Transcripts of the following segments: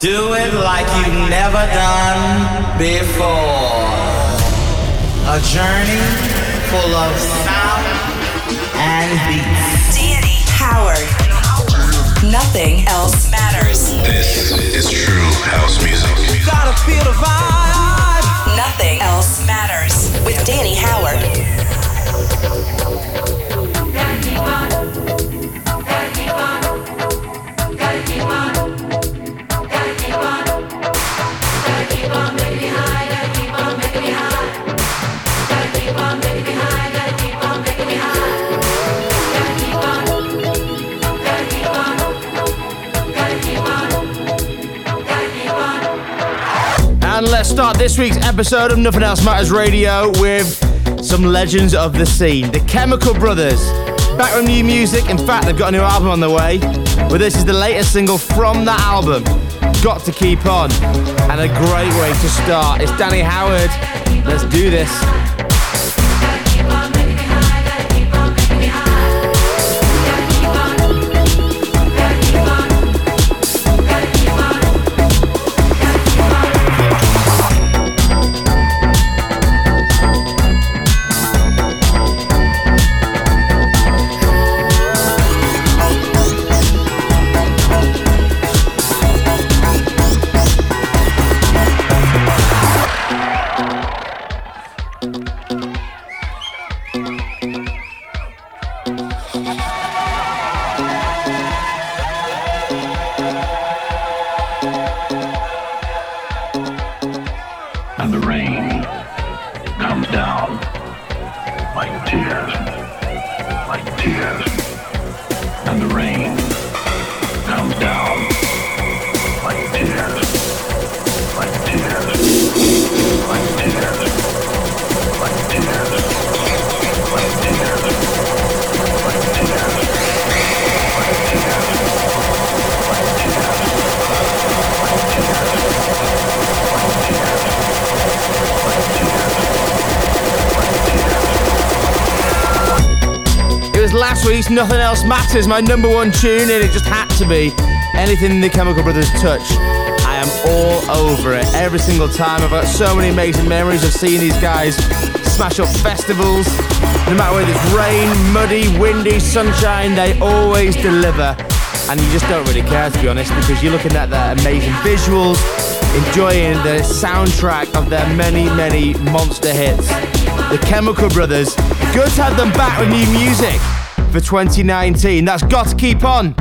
Do it like you've never done before. A journey full of sound and beats. Danny Howard. Nothing else matters. This is true house music. Gotta feel the vibe. Nothing else matters. With Danny Howard. Start this week's episode of Nothing Else Matters Radio with some legends of the scene. The Chemical Brothers. Back with new music. In fact, they've got a new album on the way. But this is the latest single from that album. Got to keep on. And a great way to start. It's Danny Howard. Let's do this. Nothing Else Matters, my number one tune, and it just had to be anything the Chemical Brothers touch. I am all over it every single time. I've got so many amazing memories of seeing these guys smash up festivals. No matter whether it's rain, muddy, windy, sunshine, they always deliver. And you just don't really care, to be honest, because you're looking at their amazing visuals, enjoying the soundtrack of their many, many monster hits. The Chemical Brothers. Good to have them back with new music for 2019. That's got to keep on.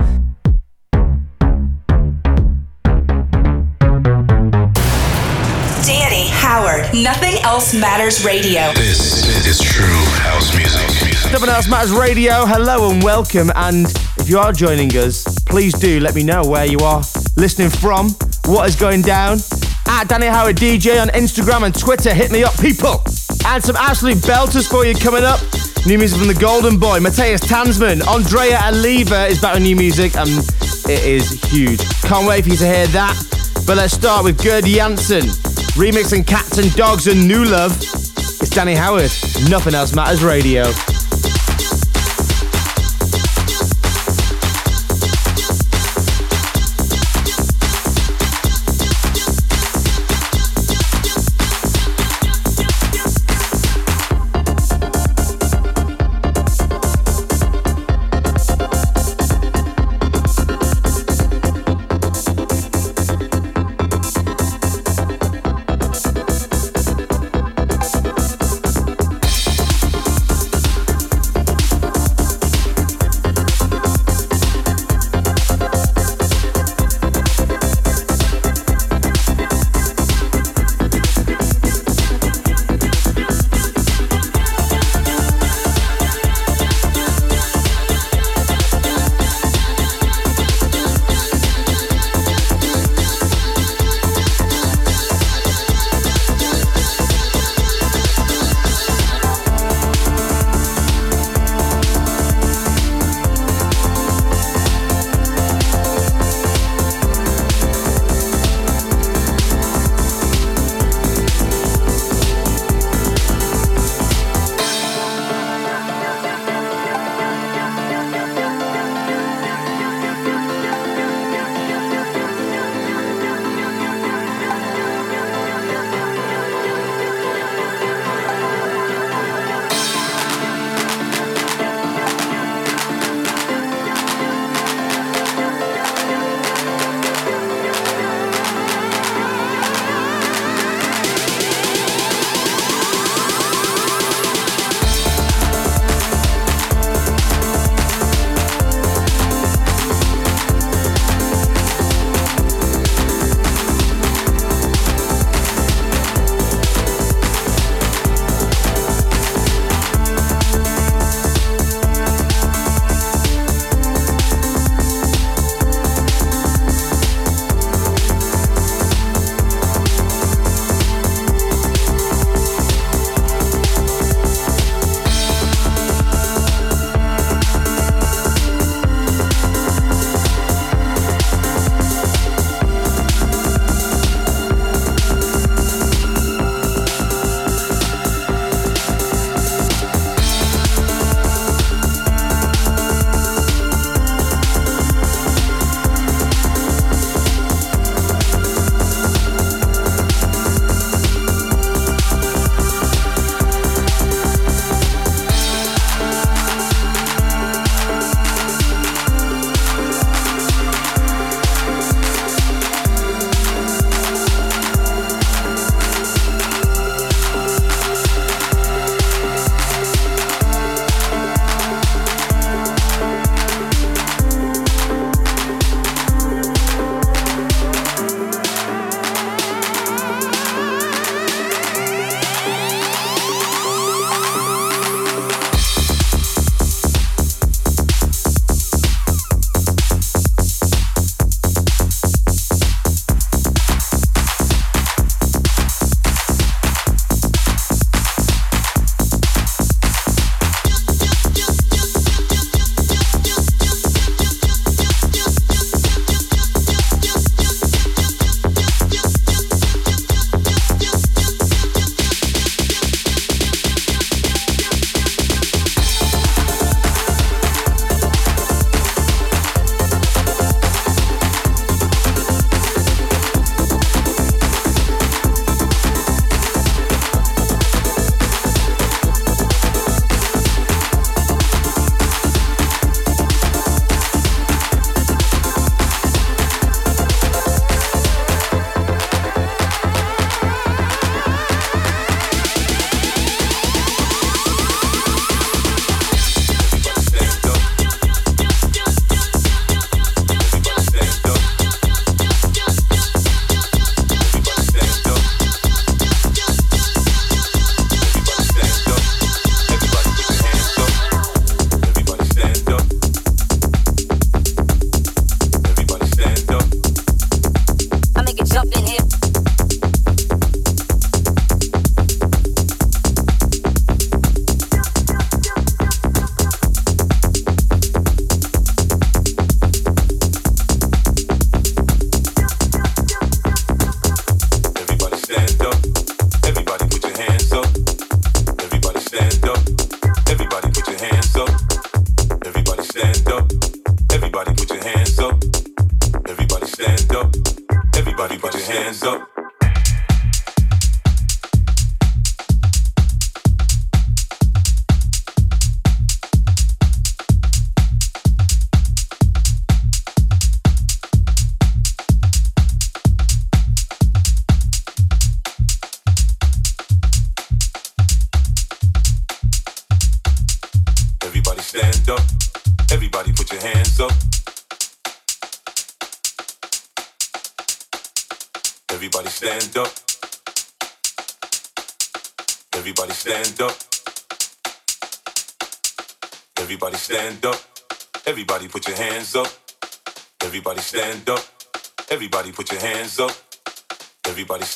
Danny Howard. Nothing else matters radio. This is true house music. Nothing Else Matters Radio. Hello and welcome. And if you are joining us, please do let me know where you are listening from, what is going down. At Danny Howard DJ on Instagram and Twitter. Hit me up, people. And some absolute belters for you coming up. New music from the Golden Boy, Matthias Tanzmann, Andrea Oliva is back with new music, and it is huge. Can't wait for you to hear that. But let's start with Gerd Janson, remixing Cats and Dogs and New Love. It's Danny Howard. Nothing else matters radio.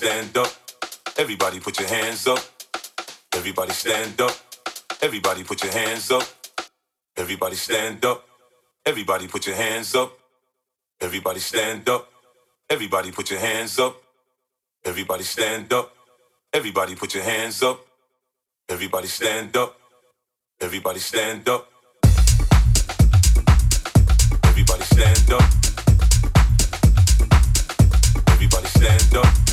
Stand up. Everybody put your hands up. Everybody stand up. Everybody put your hands up. Everybody stand up. Everybody put your hands up. Everybody stand up. Everybody put your hands up. Everybody stand up. Everybody put your hands up. Everybody stand up. Everybody stand up. Everybody stand up.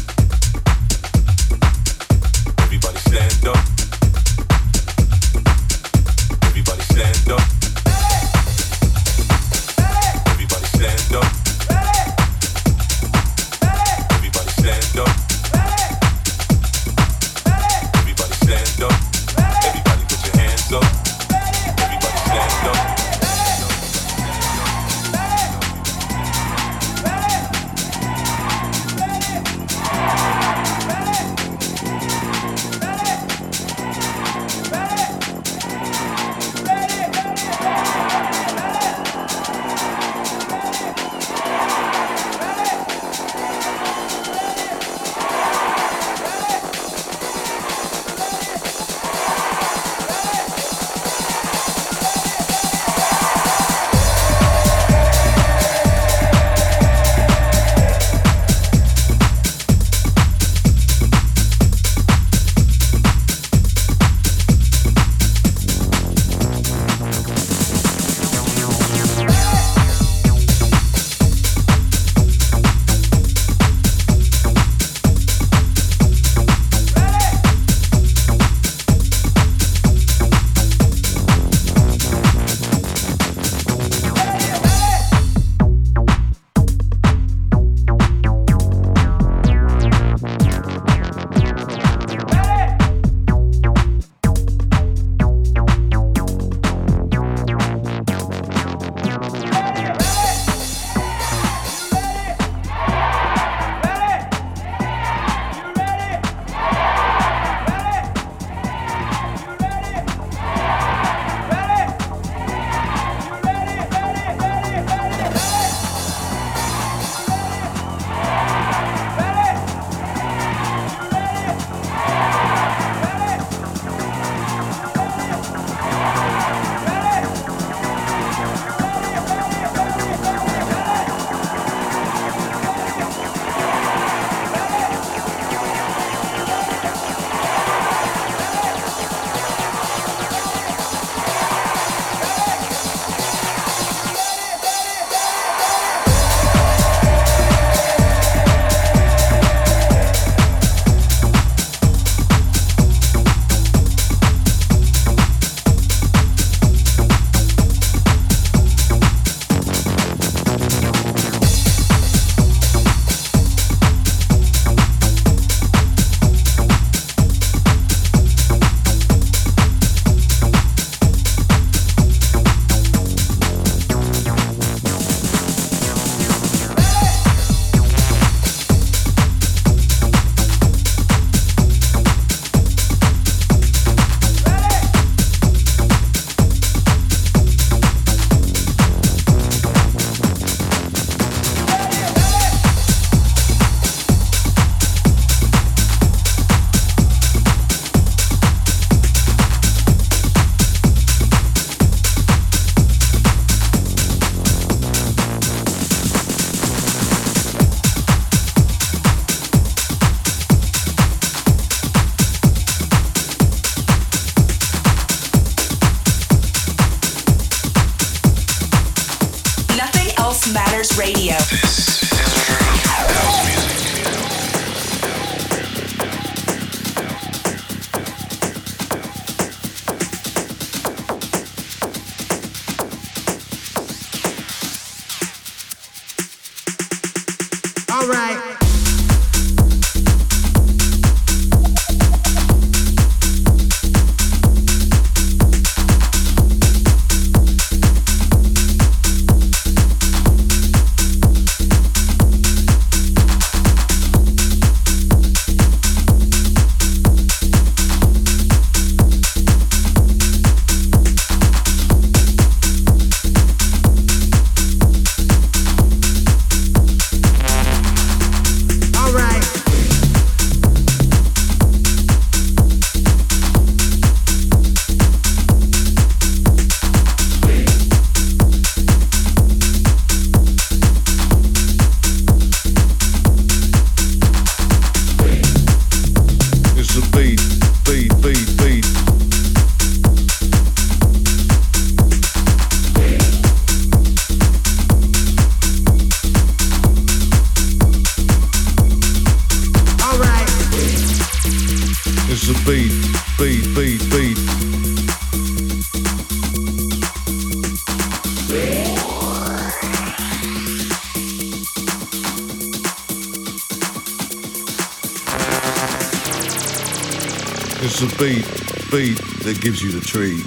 It's a beat, beat that gives you the treat.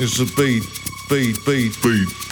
It's a beat, beat, beat, beat.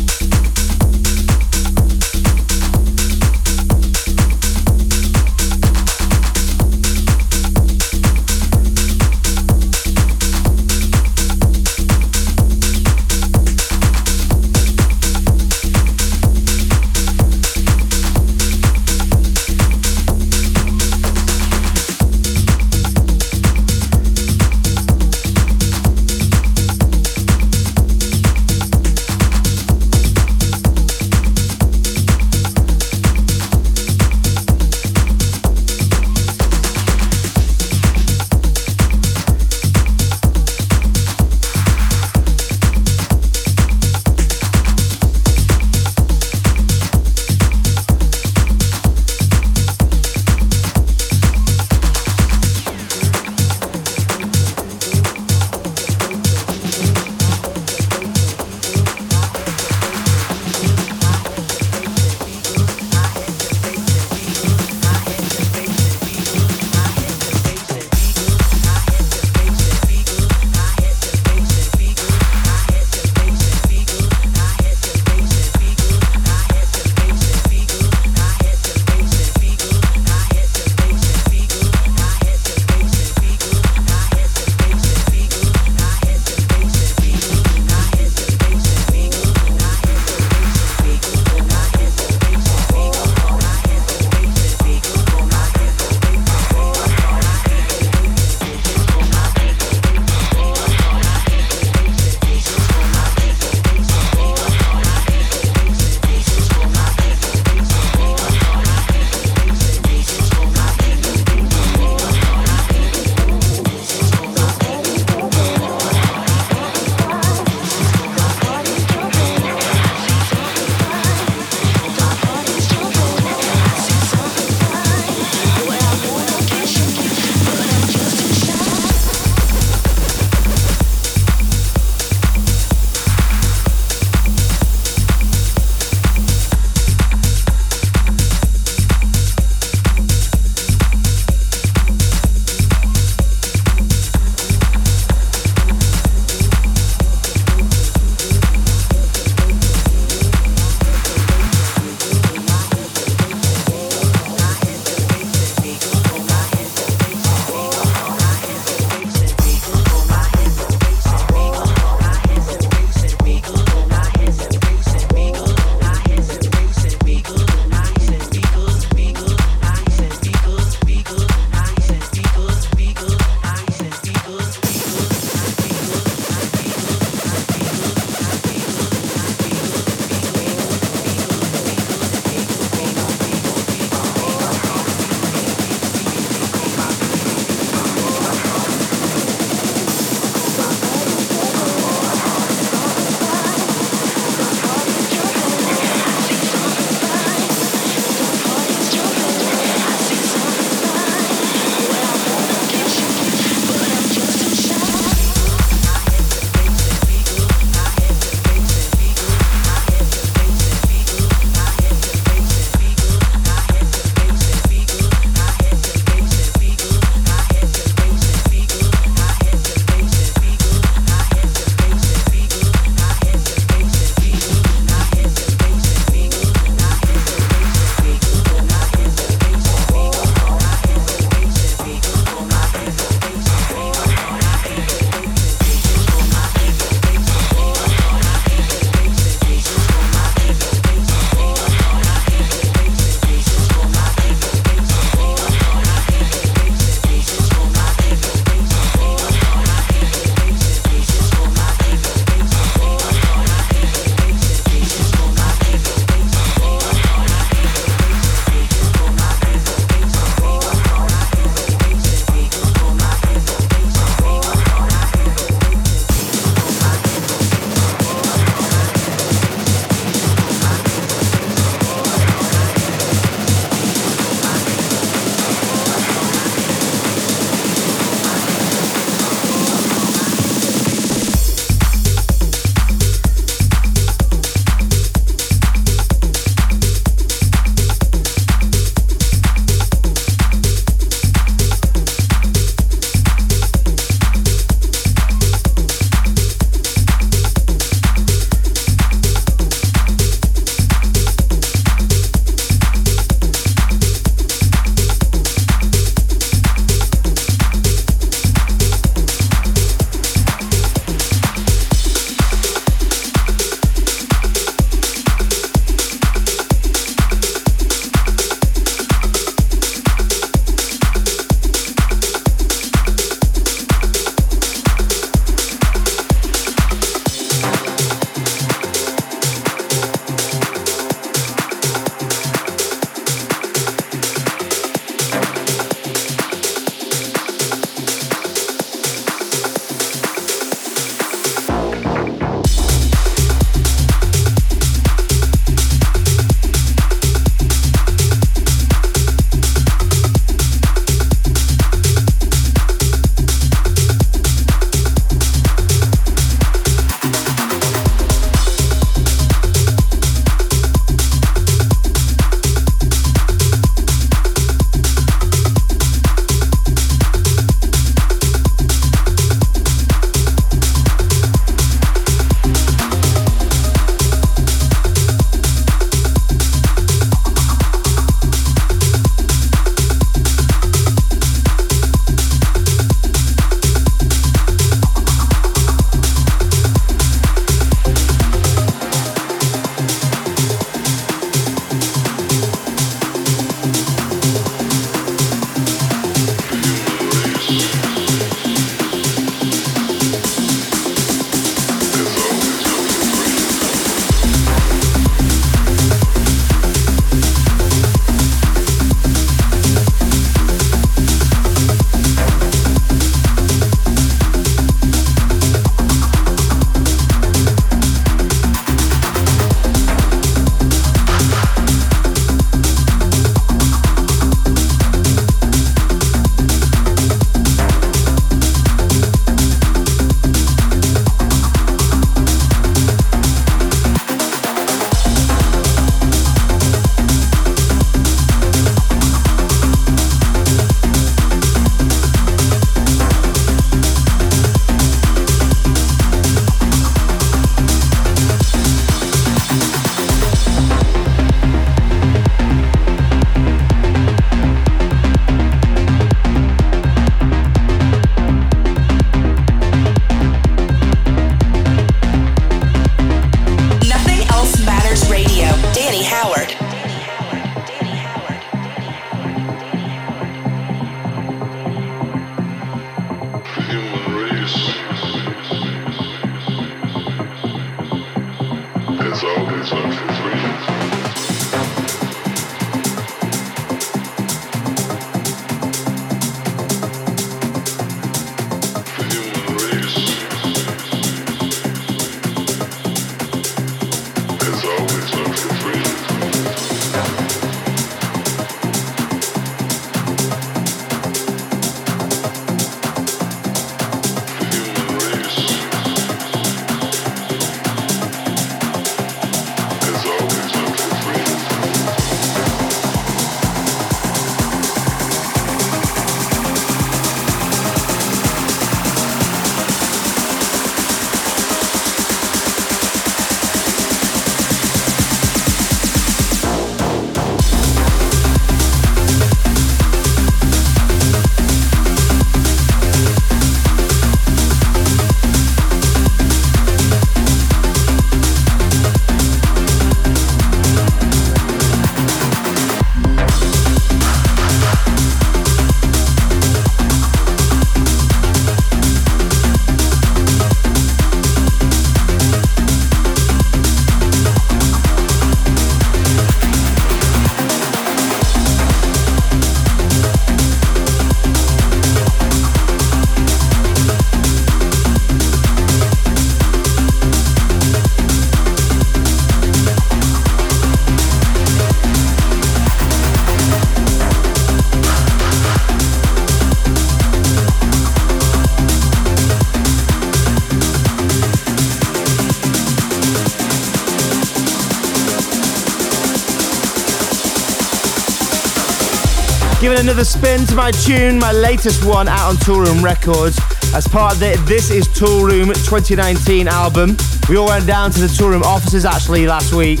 Another spin to my tune, my latest one out on Toolroom Records. As part of the This Is Toolroom 2019 album, we all went down to the Toolroom offices actually last week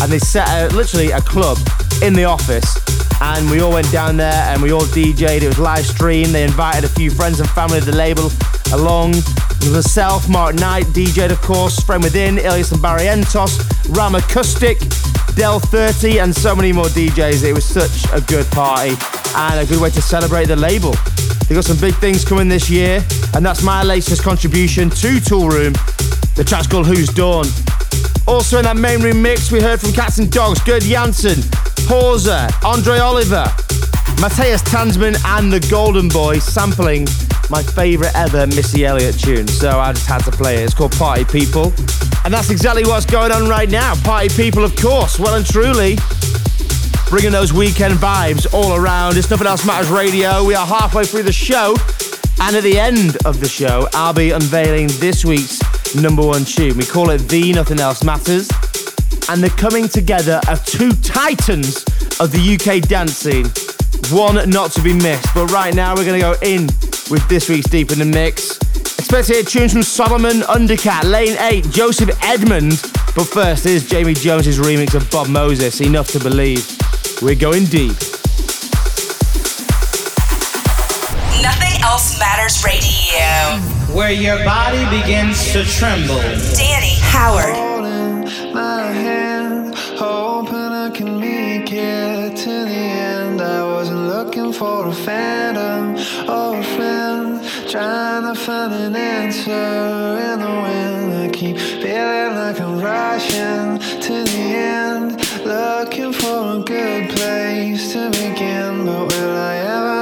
and they set a, literally a club in the office. And we all went down there and we all DJ'd. It was live stream. They invited a few friends and family of the label along. Myself, Mark Knight, DJ'd of course, Friend Within, Illyus and Barrientos, Ram Acoustic, Del 30, and so many more DJs. It was such a good party and a good way to celebrate the label. They've got some big things coming this year, and that's my latest contribution to Toolroom. The track's called Who's Dawn. Also in that main room mix, we heard from Cats and Dogs, Gerd Janson, Pausa, Andre Oliva, Matthias Tanzmann, and the Golden Boy sampling my favourite ever Missy Elliott tune. So I just had to play it. It's called Party People. And that's exactly what's going on right now. Party People, of course, well and truly bringing those weekend vibes all around. It's Nothing Else Matters Radio. We are halfway through the show, and at the end of the show, I'll be unveiling this week's number one tune. We call it The Nothing Else Matters, and the coming together of two titans of the UK dance scene. One not to be missed, but right now we're going to go in with this week's Deep in the Mix. Expect to hear tunes from Solomun, Undercatt, Lane 8, Joseph Edmund. But first, here's Jamie Jones's remix of Bob Moses, Enough to Believe. We're going deep. Nothing else matters radio. Where your body begins to tremble. Danny Howard. My hand, hoping I can make it to the end. I wasn't looking for a phantom or a friend, trying to find an answer in the wind. I keep feeling like I'm rushing to the end. Looking for a good place to begin, but will I ever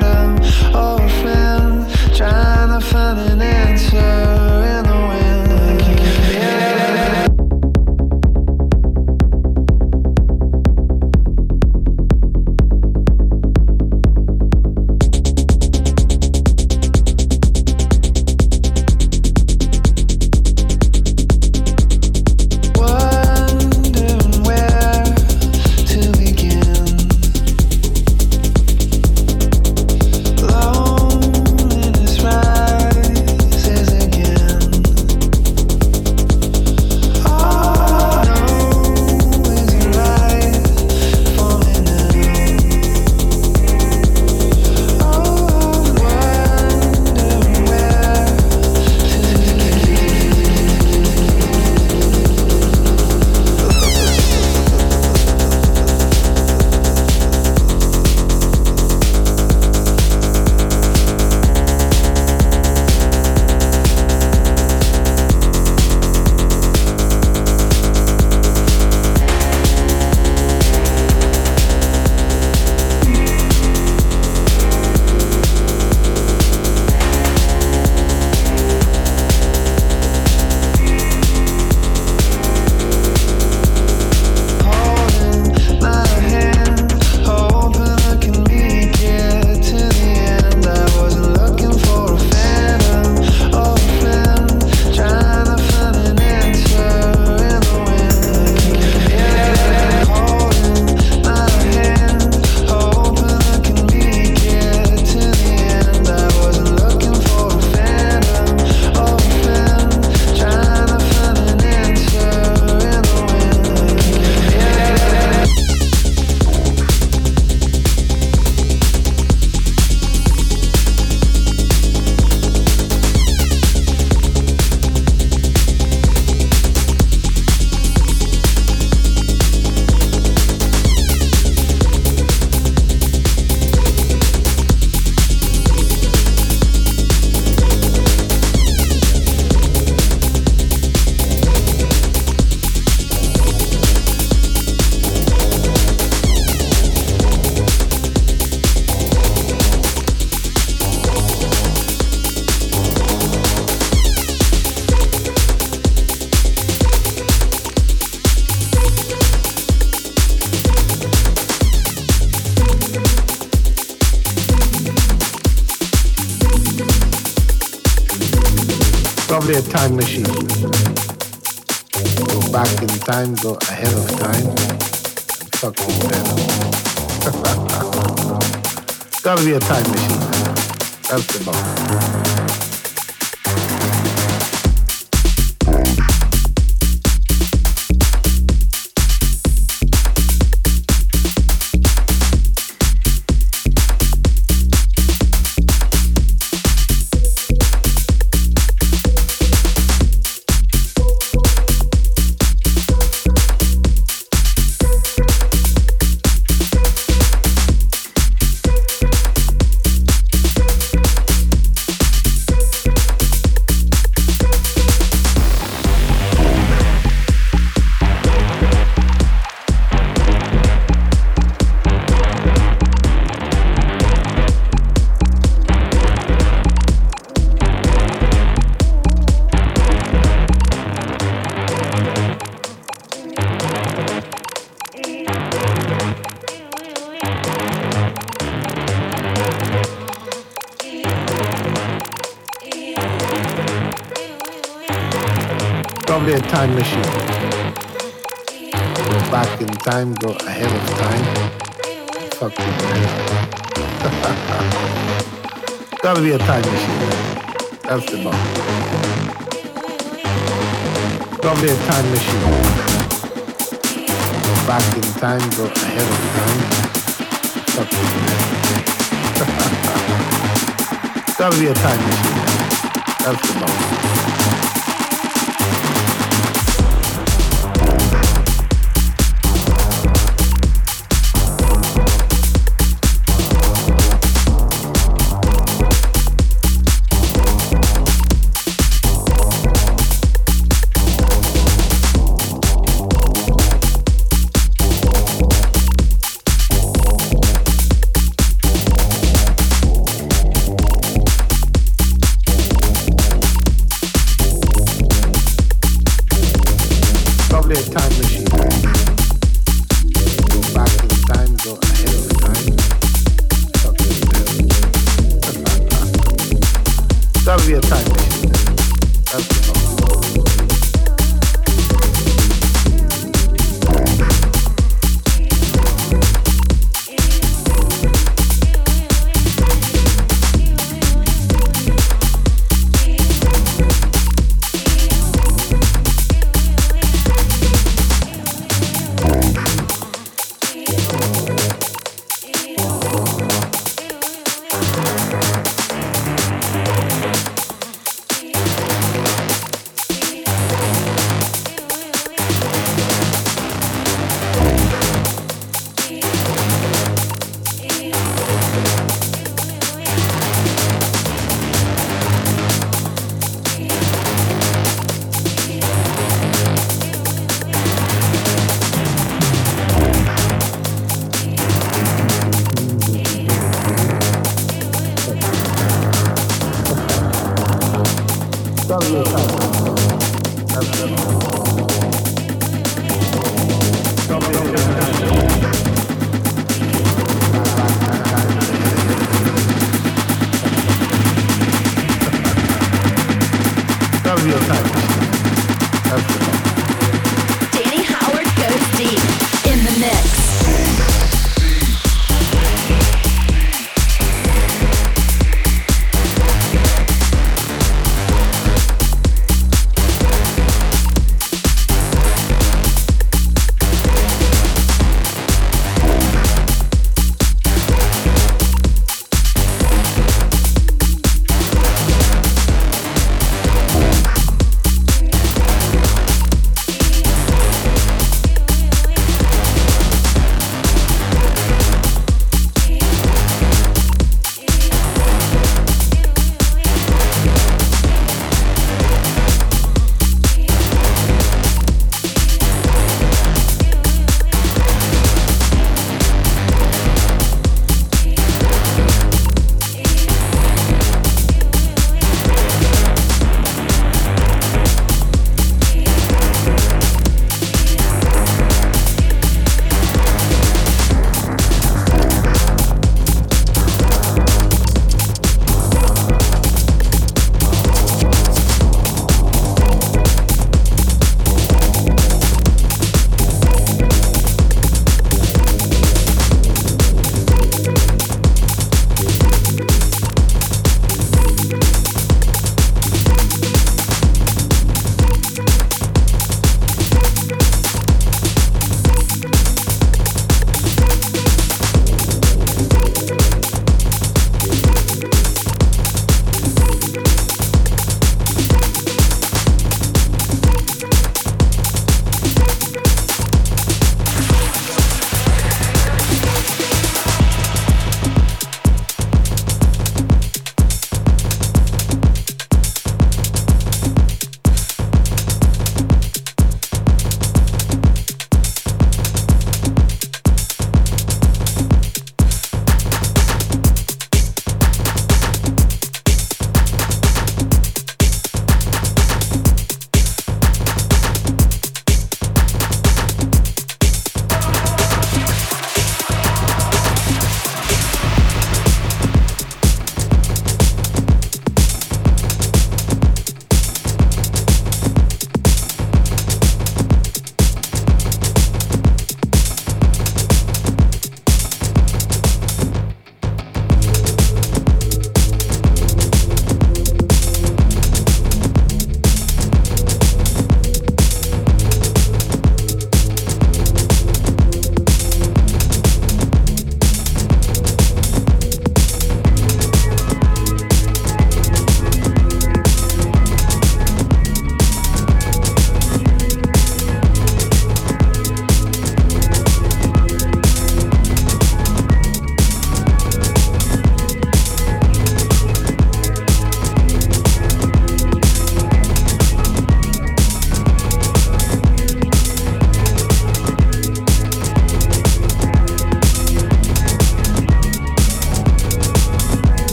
phantom or a friend trying to find an answer. Time machine. Go back in time, go ahead of time. Fuck you, man. Gotta be a time machine. That's the bomb. Probably a time machine. Go back in time, go ahead of time. Fuck man. Gotta be a time machine. That's the bomb.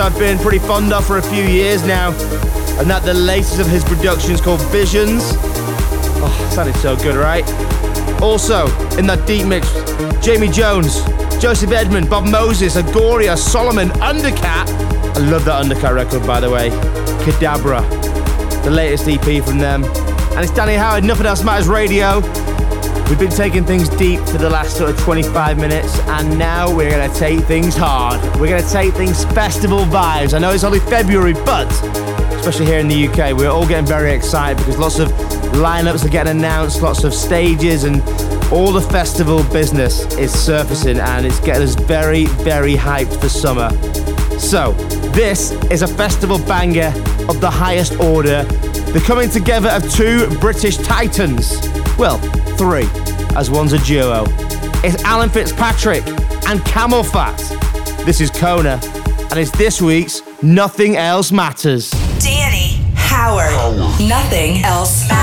I've been pretty fond of for a few years now, and that the latest of his productions called Visions. Oh, sounded so good, right? Also, in that deep mix, Jamie Jones, Joseph Edmund, Bob Moses, Agoria, Solomun, Undercatt. I love that Undercatt record, by the way. Cadabra, the latest EP from them. And it's Danny Howard, Nothing Else Matters Radio. We've been taking things deep for the last sort of 25 minutes, and now we're going to take things hard. We're going to take things festival vibes. I know it's only February, but especially here in the UK, we're all getting very excited because lots of lineups are getting announced, lots of stages, and all the festival business is surfacing, and it's getting us very, very hyped for summer. So, this is a festival banger of the highest order. The coming together of two British titans. Well, three, as one's a duo. It's Alan Fitzpatrick and CamelPhat. This is Kona, and it's this week's Nothing Else Matters. Danny Howard. Nothing else matters.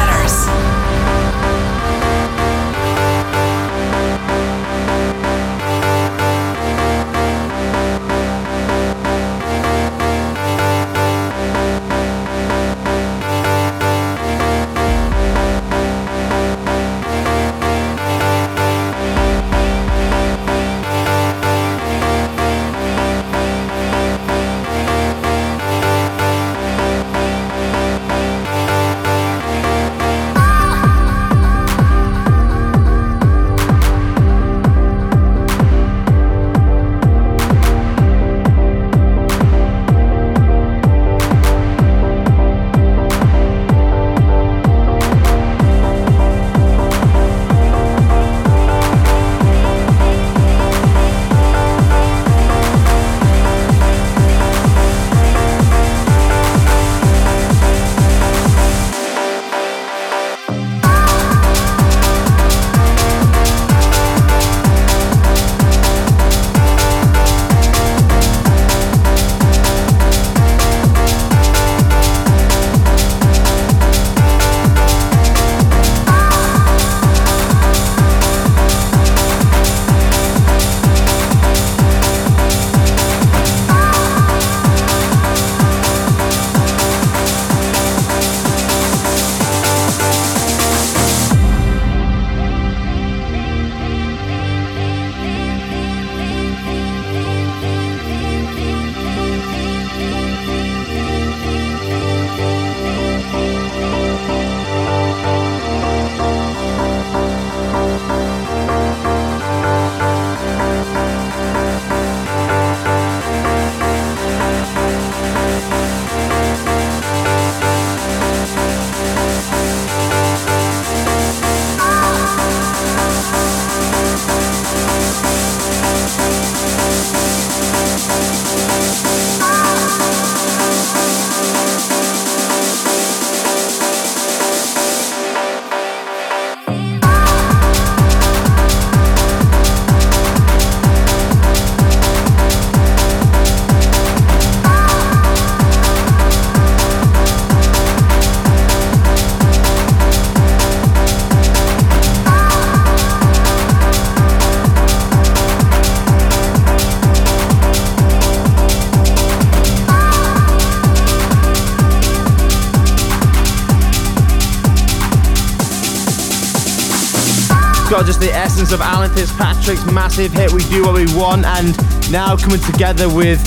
Of Alan Fitzpatrick's massive hit We Do What We Want and now coming together with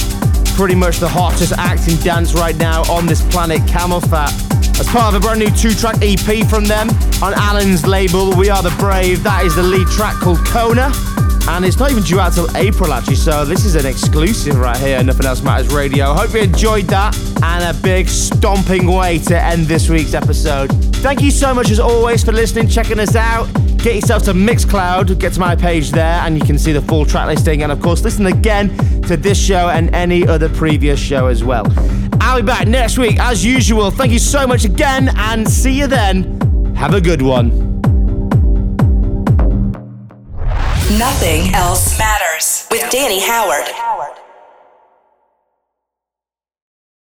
pretty much the hottest act in dance right now on this planet, CamelPhat. As part of a brand new two track EP from them on Alan's label, We Are the Brave, that is the lead track called Kona. And it's not even due out till April actually, so this is an exclusive right here, Nothing Else Matters Radio. Hope you enjoyed that, and a big stomping way to end this week's episode. Thank you so much as always for listening, checking us out. Get yourself to Mixcloud, get to my page there, and you can see the full track listing. And of course, listen again to this show and any other previous show as well. I'll be back next week as usual. Thank you so much again, and see you then. Have a good one. Nothing else matters with Danny Howard.